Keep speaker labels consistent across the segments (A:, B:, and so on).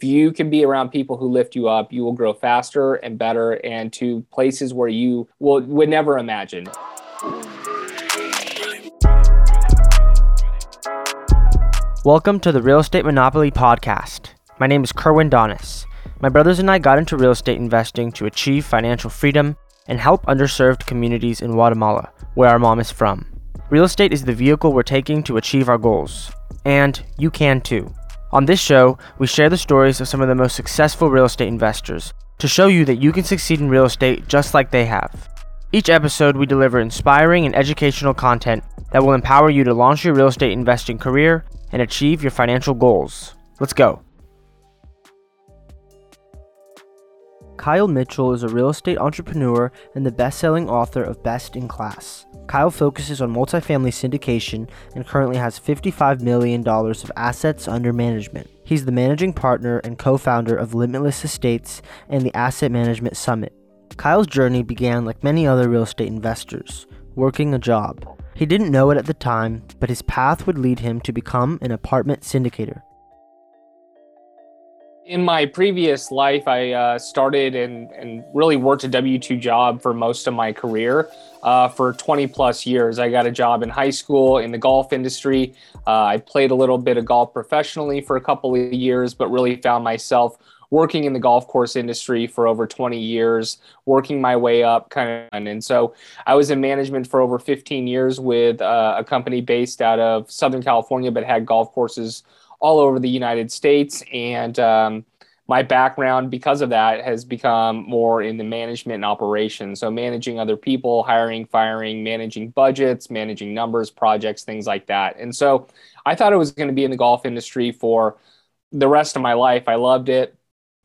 A: if you can be around people who lift you up, you will grow faster and better and to places where you will would never imagine.
B: Welcome to the Real Estate Monopoly Podcast. My name is Kerwin Donis. My brothers and I got into real estate investing to achieve financial freedom and help underserved communities in Guatemala, where our mom is from. Real estate is the vehicle we're taking to achieve our goals, and you can too. On this show, we share the stories of some of the most successful real estate investors to show you that you can succeed in real estate just like they have. Each episode, we deliver inspiring and educational content that will empower you to launch your real estate investing career and achieve your financial goals. Let's go. Kyle Mitchell is a real estate entrepreneur and the best selling author of Best in Class. Kyle focuses on multifamily syndication and currently has $55 million of assets under management. He's the managing partner and co founder of Limitless Estates and the Asset Management Summit. Kyle's journey began like many other real estate investors, working a job. He didn't know it at the time, but his path would lead him to become an apartment syndicator.
A: In my previous life, I uh, started and, and really worked a W 2 job for most of my career. Uh, for 20 plus years, I got a job in high school in the golf industry. Uh, I played a little bit of golf professionally for a couple of years, but really found myself working in the golf course industry for over 20 years, working my way up kind of. And so I was in management for over 15 years with uh, a company based out of Southern California, but had golf courses all over the United States. And um, my background, because of that, has become more in the management and operations. So managing other people, hiring, firing, managing budgets, managing numbers, projects, things like that. And so I thought it was going to be in the golf industry for the rest of my life. I loved it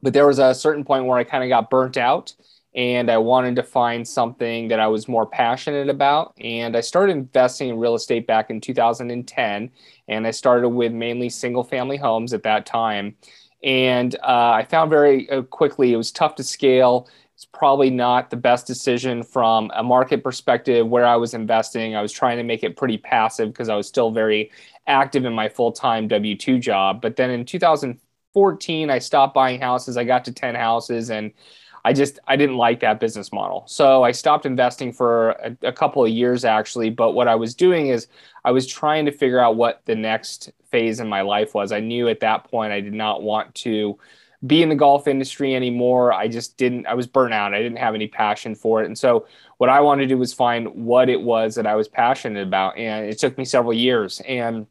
A: but there was a certain point where I kind of got burnt out and I wanted to find something that I was more passionate about. And I started investing in real estate back in 2010. And I started with mainly single family homes at that time. And uh, I found very uh, quickly it was tough to scale. It's probably not the best decision from a market perspective where I was investing. I was trying to make it pretty passive because I was still very active in my full time W 2 job. But then in 2014, I stopped buying houses. I got to 10 houses and I just I didn't like that business model. So I stopped investing for a, a, couple of years actually. But what I was doing is I was trying to figure out what the next phase in my life was. I knew at that point I did not want to be in the golf industry anymore. I just didn't I was burnt out. I didn't have any passion for it. And so what I wanted to do was find what it was that I was passionate about. And it took me several years. And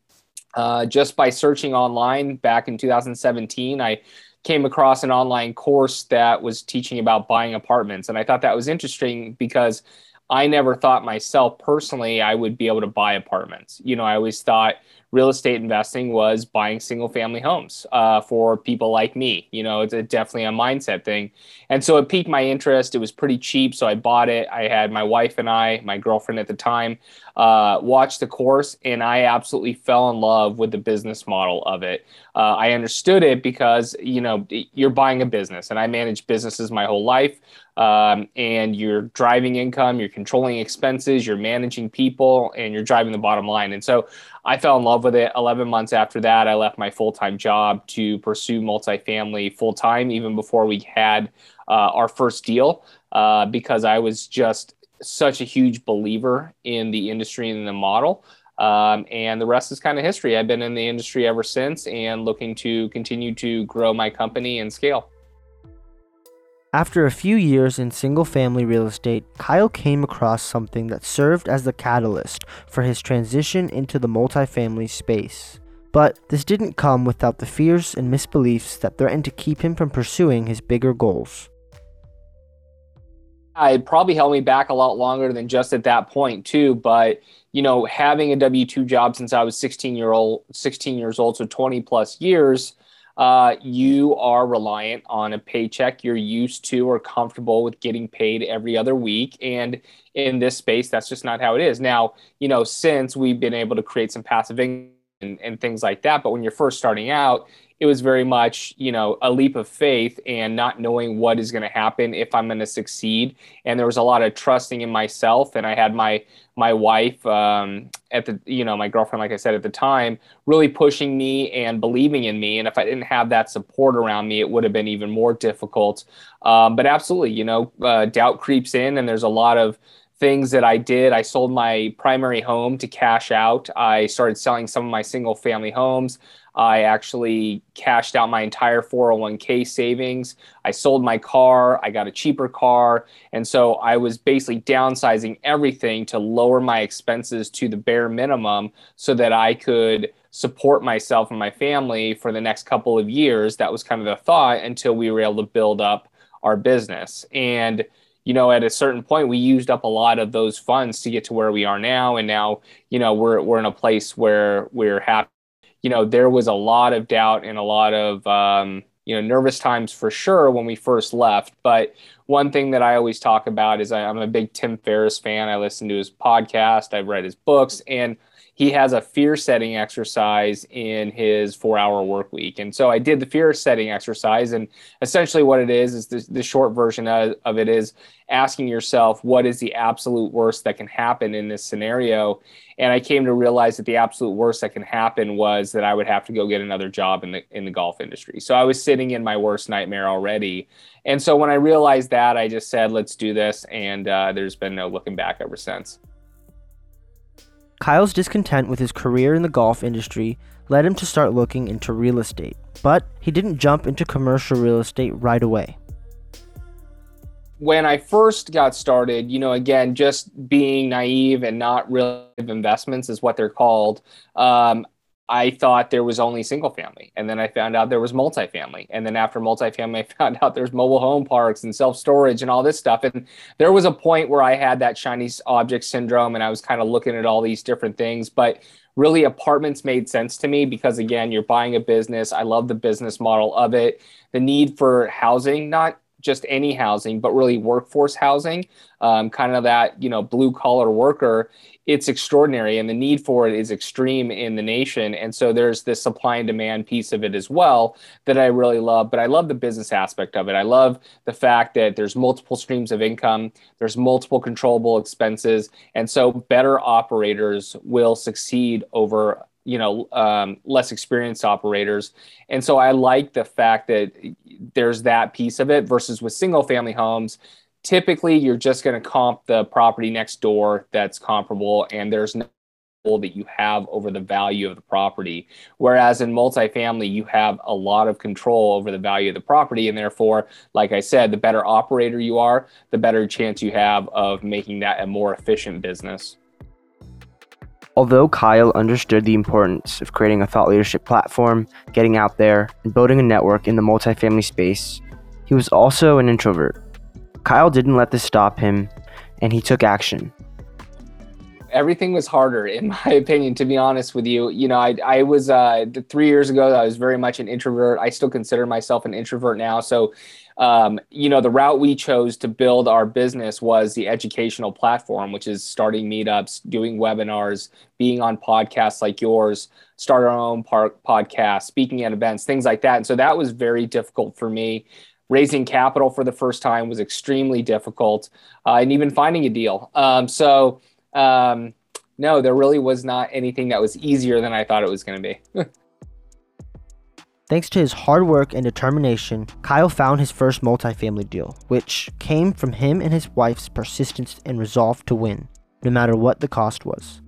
A: uh, just by searching online back in 2017, I came across an online course that was teaching about buying apartments. And I thought that was interesting because I never thought myself personally I would be able to buy apartments. You know, I always thought real estate investing was buying single family homes uh, for people like me. You know, it's a, definitely a mindset thing. And so it piqued my interest. It was pretty cheap. So I bought it. I had my wife and I, my girlfriend at the time, uh, watched the course and I absolutely fell in love with the business model of it. Uh, I understood it because, you know, you're buying a business and I managed businesses my whole life um, and you're driving income, you're controlling expenses, you're managing people, and you're driving the bottom line. And so I fell in love with it. 11 months after that, I left my full time job to pursue multifamily full time, even before we had uh, our first deal, uh, because I was just such a huge believer in the industry and the model. Um, and the rest is kind of history. I've been in the industry ever since and looking to continue to grow my company and scale.
B: After a few years in single family real estate, Kyle came across something that served as the catalyst for his transition into the multifamily space. But this didn't come without the fears and misbeliefs that threatened to keep him from pursuing his bigger goals.
A: Uh, it probably held me back a lot longer than just at that point too. But you know, having a W two job since I was 16 year old, 16 years old, so 20 plus years, uh, you are reliant on a paycheck you're used to or comfortable with getting paid every other week. And in this space, that's just not how it is. Now, you know, since we've been able to create some passive income, and, and things like that. But when you're first starting out, it was very much, you know, a leap of faith and not knowing what is going to happen if I'm going to succeed. And there was a lot of trusting in myself. And I had my my wife um, at the, you know, my girlfriend, like I said at the time, really pushing me and believing in me. And if I didn't have that support around me, it would have been even more difficult. Um, but absolutely, you know, uh, doubt creeps in, and there's a lot of things that I did. I sold my primary home to cash out. I started selling some of my single family homes. I actually cashed out my entire 401k savings. I sold my car. I got a cheaper car. And so I was basically downsizing everything to lower my expenses to the bare minimum so that I could support myself and my family for the next couple of years. That was kind of the thought until we were able to build up our business. And you know, at a certain point, we used up a lot of those funds to get to where we are now. And now, you know, we're, we're in a place where we're happy you know, there was a lot of doubt and a lot of, um, you know, nervous times for sure when we first left. But one thing that I always talk about is I, I'm a big Tim Ferriss fan. I listen to his podcast, I've read his books, and he has a fear setting exercise in his four hour work week. And so I did the fear setting exercise. And essentially, what it is is the, the short version of, of it is asking yourself, what is the absolute worst that can happen in this scenario? And I came to realize that the absolute worst that can happen was that I would have to go get another job in the in the golf industry. So I was sitting in my worst nightmare already. And so when I realized that, I just said, let's do this. And uh, there's been no looking back ever since.
B: Kyle's discontent with his career in the golf industry led him to start looking into real estate, but he didn't jump into commercial real estate right away.
A: When I first got started, you know, again, just being naive and not real investments is what they're called. Um, I thought there was only single family. And then I found out there was multifamily. And then after multifamily, I found out there's mobile home parks and self storage and all this stuff. And there was a point where I had that shiny object syndrome and I was kind of looking at all these different things. But really, apartments made sense to me because, again, you're buying a business. I love the business model of it. The need for housing, not just any housing, but really workforce housing, um, kind of that you know blue collar worker. It's extraordinary, and the need for it is extreme in the nation. And so there's this supply and demand piece of it as well that I really love. But I love the business aspect of it. I love the fact that there's multiple streams of income, there's multiple controllable expenses, and so better operators will succeed over you know um, less experienced operators. And so i like the fact that there's that piece of it versus with single family homes typically you're just going to comp the property next door that's comparable and there's no that you have over the value of the property. Whereas in multifamily you have a lot of control over the value of the property and therefore like i said the better operator you are the better chance you have of making that a more efficient business
B: Although Kyle understood the importance of creating a thought leadership platform, getting out there, and building a network in the multifamily space, he was also an introvert. Kyle didn't let this stop him, and he took action.
A: Everything was harder, in my opinion, to be honest with you. You know, I, I was uh, three years ago, I was very much an introvert. I still consider myself an introvert now. So um, you know, the route we chose to build our business was the educational platform, which is starting meetups, doing webinars, being on podcasts like yours, start our own podcast, speaking at events, things like that. And so that was very difficult for me. Raising capital for the first time was extremely difficult, uh, and even finding a deal. Um, so, um, no, there really was not anything that was easier than I thought it was going to be.
B: Thanks to his hard work and determination, Kyle found his first multifamily deal, which came from him and his wife's persistence and resolve to win, no matter what the cost was.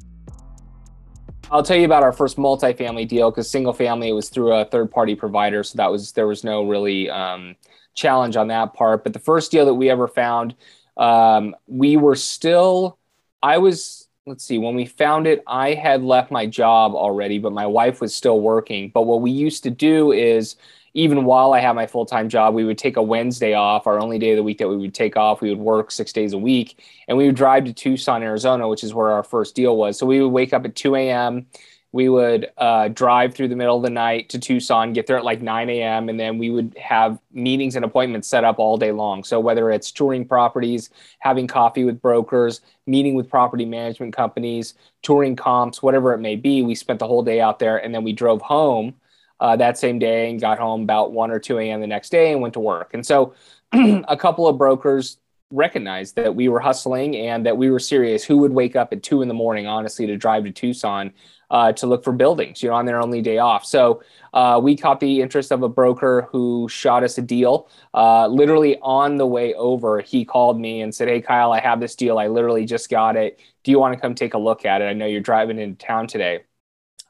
A: I'll tell you about our first multifamily deal because single family was through a third party provider, so that was there was no really um, challenge on that part. But the first deal that we ever found, um, we were still, I was let's see, when we found it, I had left my job already, but my wife was still working. But what we used to do is, even while I had my full time job, we would take a Wednesday off, our only day of the week that we would take off. We would work six days a week, and we would drive to Tucson, Arizona, which is where our first deal was. So we would wake up at 2 a.m we would uh, drive through the middle of the night to Tucson, get there at like 9 a.m., and then we would have meetings and appointments set up all day long. So whether it's touring properties, having coffee with brokers, meeting with property management companies, touring comps, whatever it may be, we spent the whole day out there, and then we drove home uh, that same day and got home about 1 or 2 a.m. the next day and went to work. And so a couple of brokers recognized that we were hustling and that we were serious. Who would wake up at two in the morning, honestly, to drive to Tucson uh, to look for buildings, you know, on their only day off? So uh, we caught the interest of a broker who shot us a deal. Uh, literally on the way over, he called me and said, "Hey, Kyle, I have this deal. I literally just got it. Do you want to come take a look at it? I know you're driving into town today."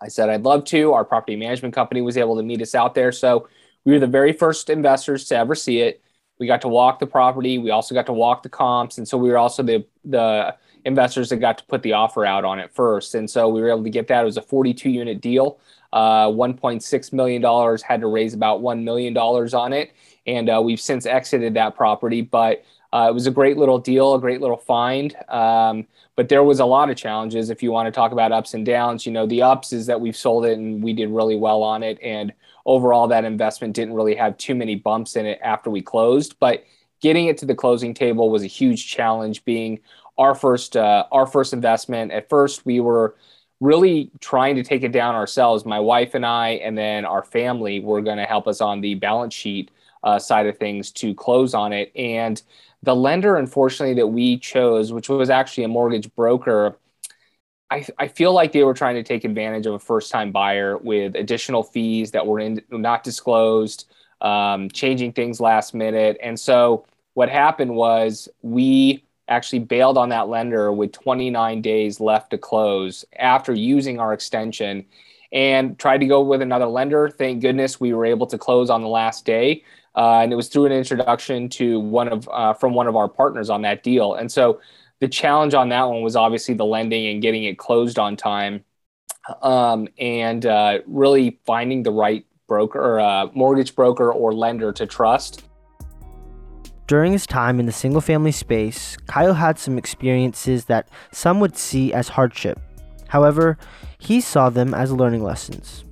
A: I said, "I'd love to." Our property management company was able to meet us out there, so we were the very first investors to ever see it we got to walk the property. We also got to walk the comps, and so we were also the the investors that got to put the offer out on it first. And so we were able to get that. It was a 42 unit deal. Uh, 1.6 million dollars had to raise about one million dollars on it, and uh, we've since exited that property. But uh, it was a great little deal, a great little find. Um, but there was a lot of challenges. If you want to talk about ups and downs, you know, the ups is that we've sold it and we did really well on it, and overall that investment didn't really have too many bumps in it after we closed but getting it to the closing table was a huge challenge being our first uh, our first investment. At first we were really trying to take it down ourselves. My wife and i and then our family were going to help us on the balance sheet uh, side of things to close on it. And the lender unfortunately that we chose which was actually a mortgage broker I, I feel like they were trying to take advantage of a first time buyer with additional fees that were in, not disclosed, um, changing things last minute. And so what happened was we actually bailed on that lender with 29 days left to close after using our extension and tried to go with another lender. Thank goodness we were able to close on the last day. Uh, and it was through an introduction to one of uh, from one of our partners on that deal. And so the challenge on that one was obviously the lending and getting it closed on time, um, and uh, really finding the right broker, or, uh, mortgage broker, or lender to trust.
B: During his time in the single family space, Kyle had some experiences that some would see as hardship. However, he saw them as learning lessons.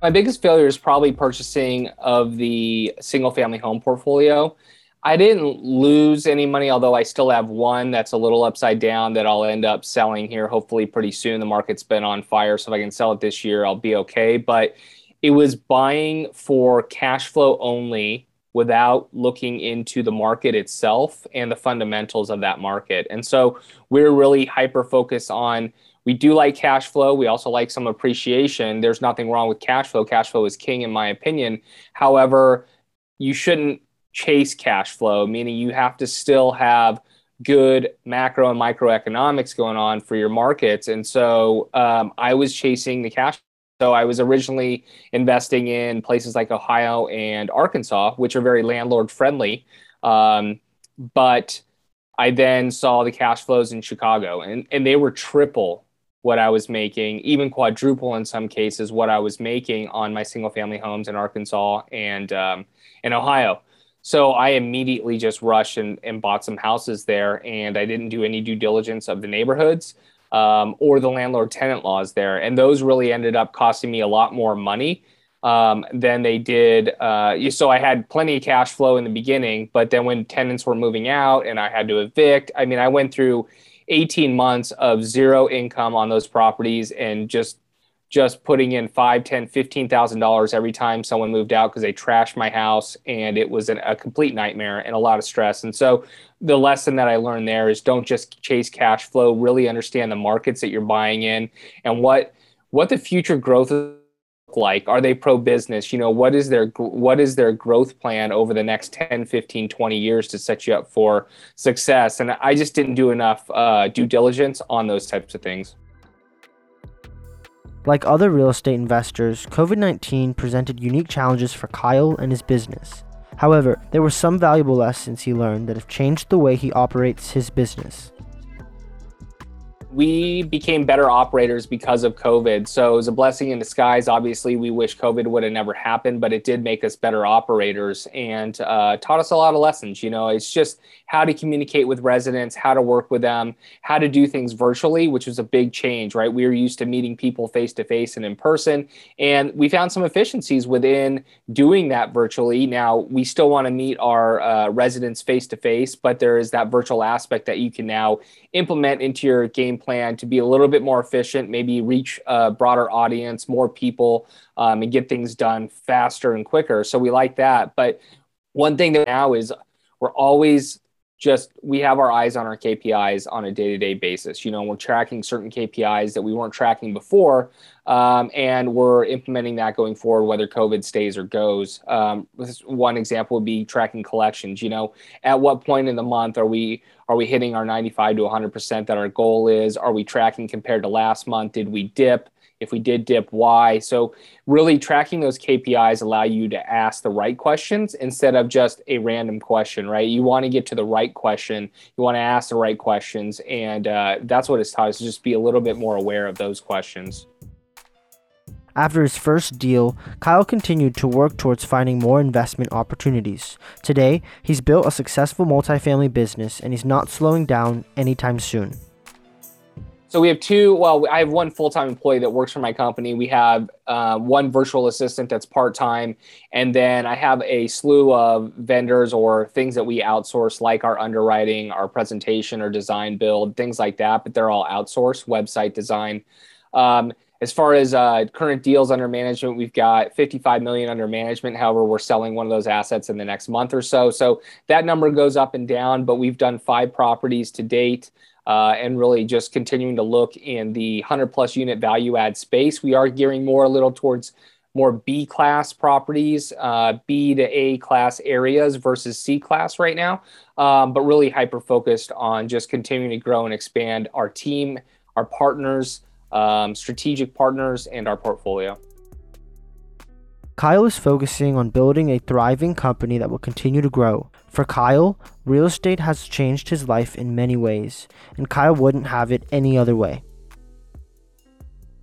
A: My biggest failure is probably purchasing of the single family home portfolio. I didn't lose any money, although I still have one that's a little upside down that I'll end up selling here hopefully pretty soon. The market's been on fire, so if I can sell it this year, I'll be okay. But it was buying for cash flow only without looking into the market itself and the fundamentals of that market. And so we're really hyper focused on we do like cash flow. We also like some appreciation. There's nothing wrong with cash flow. Cash flow is king, in my opinion. However, you shouldn't chase cash flow, meaning you have to still have good macro and microeconomics going on for your markets. And so um, I was chasing the cash. So I was originally investing in places like Ohio and Arkansas, which are very landlord friendly. Um, but I then saw the cash flows in Chicago, and, and they were triple what I was making, even quadruple in some cases what I was making on my single family homes in Arkansas and um, in Ohio. So I immediately just rushed and, and bought some houses there, and I didn't do any due diligence of the neighborhoods um, or the landlord tenant laws there. And those really ended up costing me a lot more money um, than they did. Uh, so I had plenty of cash flow in the beginning, but then when tenants were moving out and I had to evict, I mean, I went through 18 months of zero income on those properties and just just putting in five, ten, fifteen thousand dollars every time someone moved out because they trashed my house, and it was an, a complete nightmare and a lot of stress. And so, the lesson that I learned there is don't just chase cash flow. Really understand the markets that you're buying in and what what the future growth look like are they pro business you know what is their what is their growth plan over the next 10 15 20 years to set you up for success and i just didn't do enough uh, due diligence on those types of things
B: like other real estate investors, COVID 19 presented unique challenges for Kyle and his business. However, there were some valuable lessons he learned that have changed the way he operates his business.
A: We became better operators because of COVID. So it was a blessing in disguise. Obviously, we wish COVID would have never happened, but it did make us better operators and uh, taught us a lot of lessons. You know, it's just how to communicate with residents, how to work with them, how to do things virtually, which was a big change, right? We were used to meeting people face to face and in person, and we found some efficiencies within doing that virtually. Now, we still want to meet our uh, residents face to face, but there is that virtual aspect that you can now implement into your game plan to be a little bit more efficient, maybe reach a broader audience, more people, um, and get things done faster and quicker. So we like that. But one thing that now is we're always just we have our eyes on our KPIs on a day-to-day basis. You know, we're tracking certain KPIs that we weren't tracking before, um, and we're implementing that going forward, whether COVID stays or goes. Um, one example would be tracking collections. You know, at what point in the month are we are we hitting our 95 to 100 percent that our goal is? Are we tracking compared to last month? Did we dip? If we did dip, why? So, really tracking those KPIs allow you to ask the right questions instead of just a random question, right? You want to get to the right question. You want to ask the right questions. And uh, that's what it's taught us to just be a little bit more aware of those questions.
B: After his first deal, Kyle continued to work towards finding more investment opportunities. Today, he's built a successful multifamily business and he's not slowing down anytime soon.
A: So we have two. Well, I have one full-time employee that works for my company. We have uh, one virtual assistant that's part-time, and then I have a slew of vendors or things that we outsource, like our underwriting, our presentation, or design build, things like that. But they're all outsourced, website design. Um, as far as uh, current deals under management, we've got 55 million under management. However, we're selling one of those assets in the next month or so. So that number goes up and down, but we've done five properties to date uh, and really just continuing to look in the 100 plus unit value add space. We are gearing more a little towards more B class properties, uh, B to A class areas versus C class right now, um, but really hyper focused on just continuing to grow and expand our team, our partners, um, strategic partners, and our portfolio.
B: Kyle is focusing on building a thriving company that will continue to grow. For Kyle, real estate has changed his life in many ways, and Kyle wouldn't have it any other way.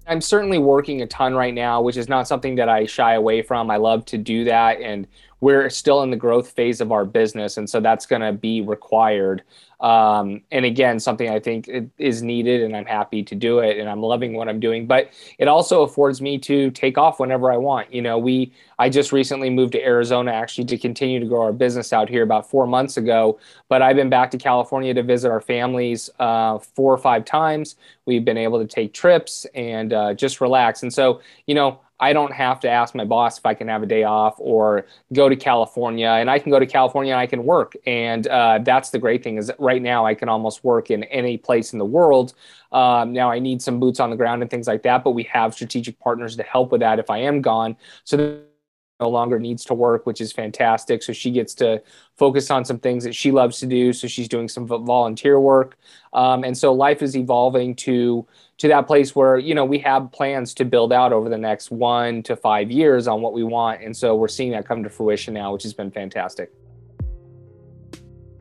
A: I'm certainly working a ton right now, which is not something that I shy away from. I love to do that. And we're still in the growth phase of our business. And so that's going to be required. Um, and again, something I think is needed, and I'm happy to do it, and I'm loving what I'm doing. But it also affords me to take off whenever I want. You know, we I just recently moved to Arizona actually to continue to grow our business out here about four months ago. But I've been back to California to visit our families uh, four or five times. We've been able to take trips and uh, just relax. And so, you know, I don't have to ask my boss if I can have a day off or go to California, and I can go to California and I can work. And uh, that's the great thing is right now I can almost work in any place in the world. Um, now I need some boots on the ground and things like that, but we have strategic partners to help with that if I am gone. So no longer needs to work, which is fantastic. So she gets to focus on some things that she loves to do. So she's doing some volunteer work, um, and so life is evolving to to that place where you know we have plans to build out over the next one to five years on what we want, and so we're seeing that come to fruition now, which has been fantastic.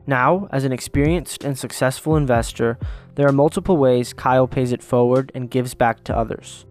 B: Now, as an experienced and successful investor, there are multiple ways Kyle pays it forward and gives back to others.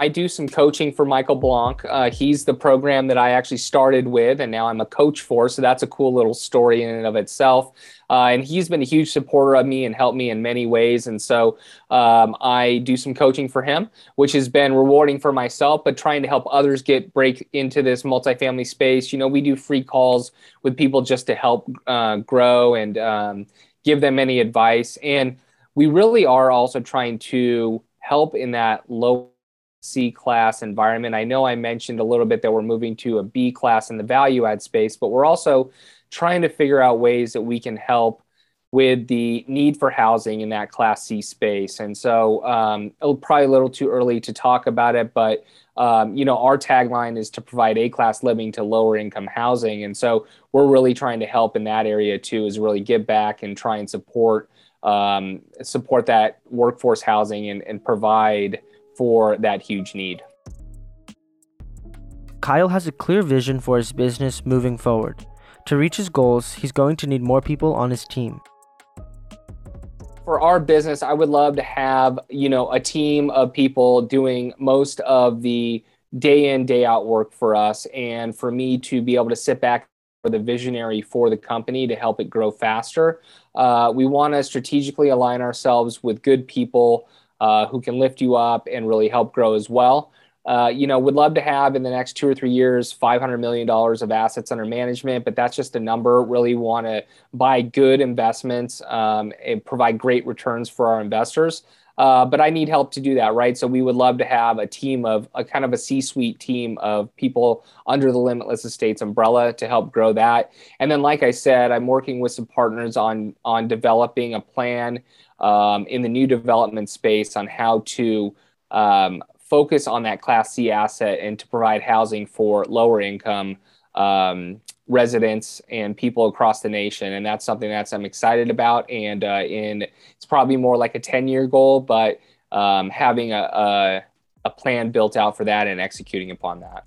A: I do some coaching for Michael Blank. Uh, he's the program that I actually started with, and now I'm a coach for. So that's a cool little story in and of itself. Uh, and he's been a huge supporter of me and helped me in many ways. And so um, I do some coaching for him, which has been rewarding for myself, but trying to help others get break into this multifamily space. You know, we do free calls with people just to help uh, grow and um, give them any advice. And we really are also trying to help in that low C class environment. I know I mentioned a little bit that we're moving to a B class in the value add space, but we're also trying to figure out ways that we can help with the need for housing in that class C space. And so, um, probably a little too early to talk about it, but um, you know, our tagline is to provide A class living to lower income housing. And so, we're really trying to help in that area too, is really give back and try and support um, support that workforce housing and, and provide for that huge need.
B: Kyle has a clear vision for his business moving forward. To reach his goals, he's going to need more people on his team
A: for our business, I would love to have, you know, a team of people doing most of the day in, day out work for us. And for me to be able to sit back for the visionary for the company to help it grow faster. Uh, we want to strategically align ourselves with good people uh, who can lift you up and really help grow as well. Uh, you know, would love to have in the next two or three years $500 million of assets under management, but that's just a number. Really want to buy good investments um, and provide great returns for our investors. Uh, but I need help to do that, right? So we would love to have a team of a kind of a C-suite team of people under the Limitless Estates umbrella to help grow that. And then, like I said, I'm working with some partners on on developing a plan um, in the new development space on how to um, focus on that Class C asset and to provide housing for lower income um, residents and people across the nation. And that's something that's I'm excited about. And uh, in it's probably more like a 10 year goal, but um, having a, a, a plan built out for that and executing upon that.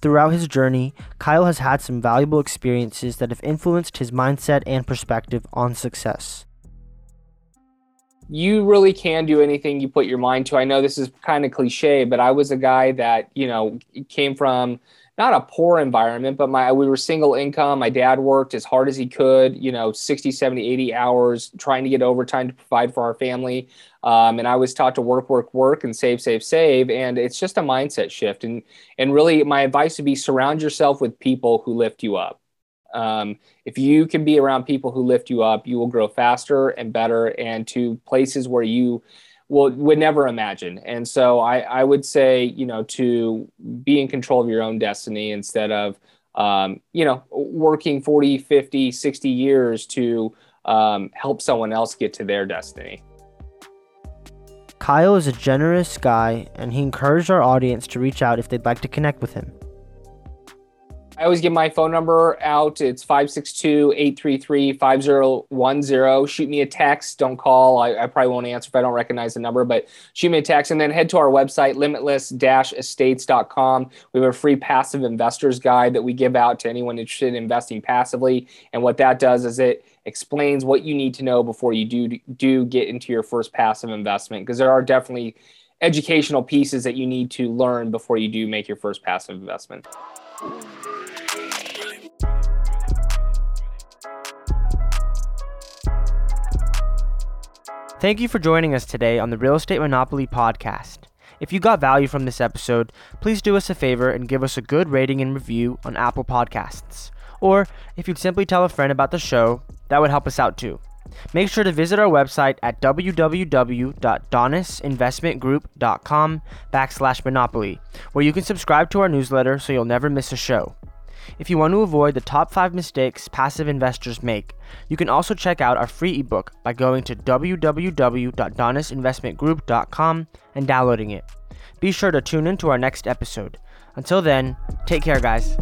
B: Throughout his journey, Kyle has had some valuable experiences that have influenced his mindset and perspective on success
A: you really can do anything you put your mind to. I know this is kind of cliche, but I was a guy that, you know, came from not a poor environment, but my we were single income. My dad worked as hard as he could, you know, 60, 70, 80 hours trying to get overtime to provide for our family. Um, and I was taught to work, work, work and save, save, save. And it's just a mindset shift. And and really my advice would be surround yourself with people who lift you up. Um, if you can be around people who lift you up, you will grow faster and better and to places where you will would never imagine. And so I, I would say, you know, to be in control of your own destiny instead of, um, you know, working 40, 50, 60 years to um, help someone else get to their destiny.
B: Kyle is a generous guy, and he encouraged our audience to reach out if they'd like to connect with him.
A: I always give my phone number out. It's 562-833-5010. Shoot me a text. Don't call. I, I, probably won't answer if I don't recognize the number, but shoot me a text and then head to our website, limitless-estates.com. We have a free passive investors guide that we give out to anyone interested in investing passively. And what that does is it explains what you need to know before you do do get into your first passive investment because there are definitely educational pieces that you need to learn before you do make your first passive investment.
B: Thank you for joining us today on the Real Estate Monopoly podcast. If you got value from this episode, please do us a favor and give us a good rating and review on Apple Podcasts. Or if you'd simply tell a friend about the show, that would help us out too. Make sure to visit our website at www.donisinvestmentgroup.com backslash monopoly, where you can subscribe to our newsletter so you'll never miss a show. If you want to avoid the top 5 mistakes passive investors make, you can also check out our free ebook by going to www.donisinvestmentgroup.com and downloading it. Be sure to tune in to our next episode. Until then, take care, guys.